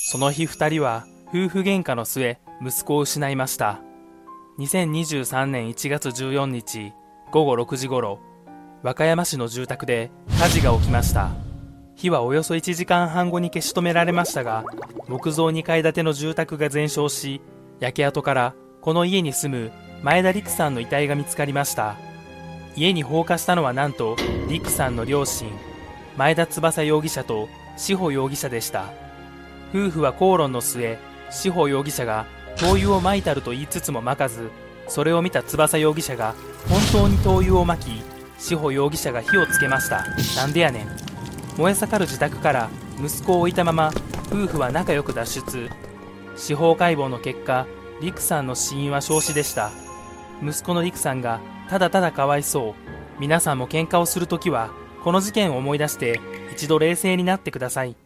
その日二人は夫婦喧嘩の末息子を失いました。2023年1月14日午後6時頃和歌山市の住宅で火事が起きました。火はおよそ1時間半後に消し止められましたが木造2階建ての住宅が全焼し焼け跡からこの家に住む前田陸さんの遺体が見つかりました。家に放火したのはなんと陸さんの両親前田翼容疑者と志保容疑者でした。夫婦は口論の末志保容疑者が灯油をまいたると言いつつもまかずそれを見た翼容疑者が本当に灯油をまき志保容疑者が火をつけました。なんでやねん。燃え盛る自宅から息子を置いたまま夫婦は仲良く脱出。司法解剖の結果陸さんの死因は焼死でした。息子の陸さんがただただかわいそう。皆さんも喧嘩をするときはこの事件を思い出して一度冷静になってください。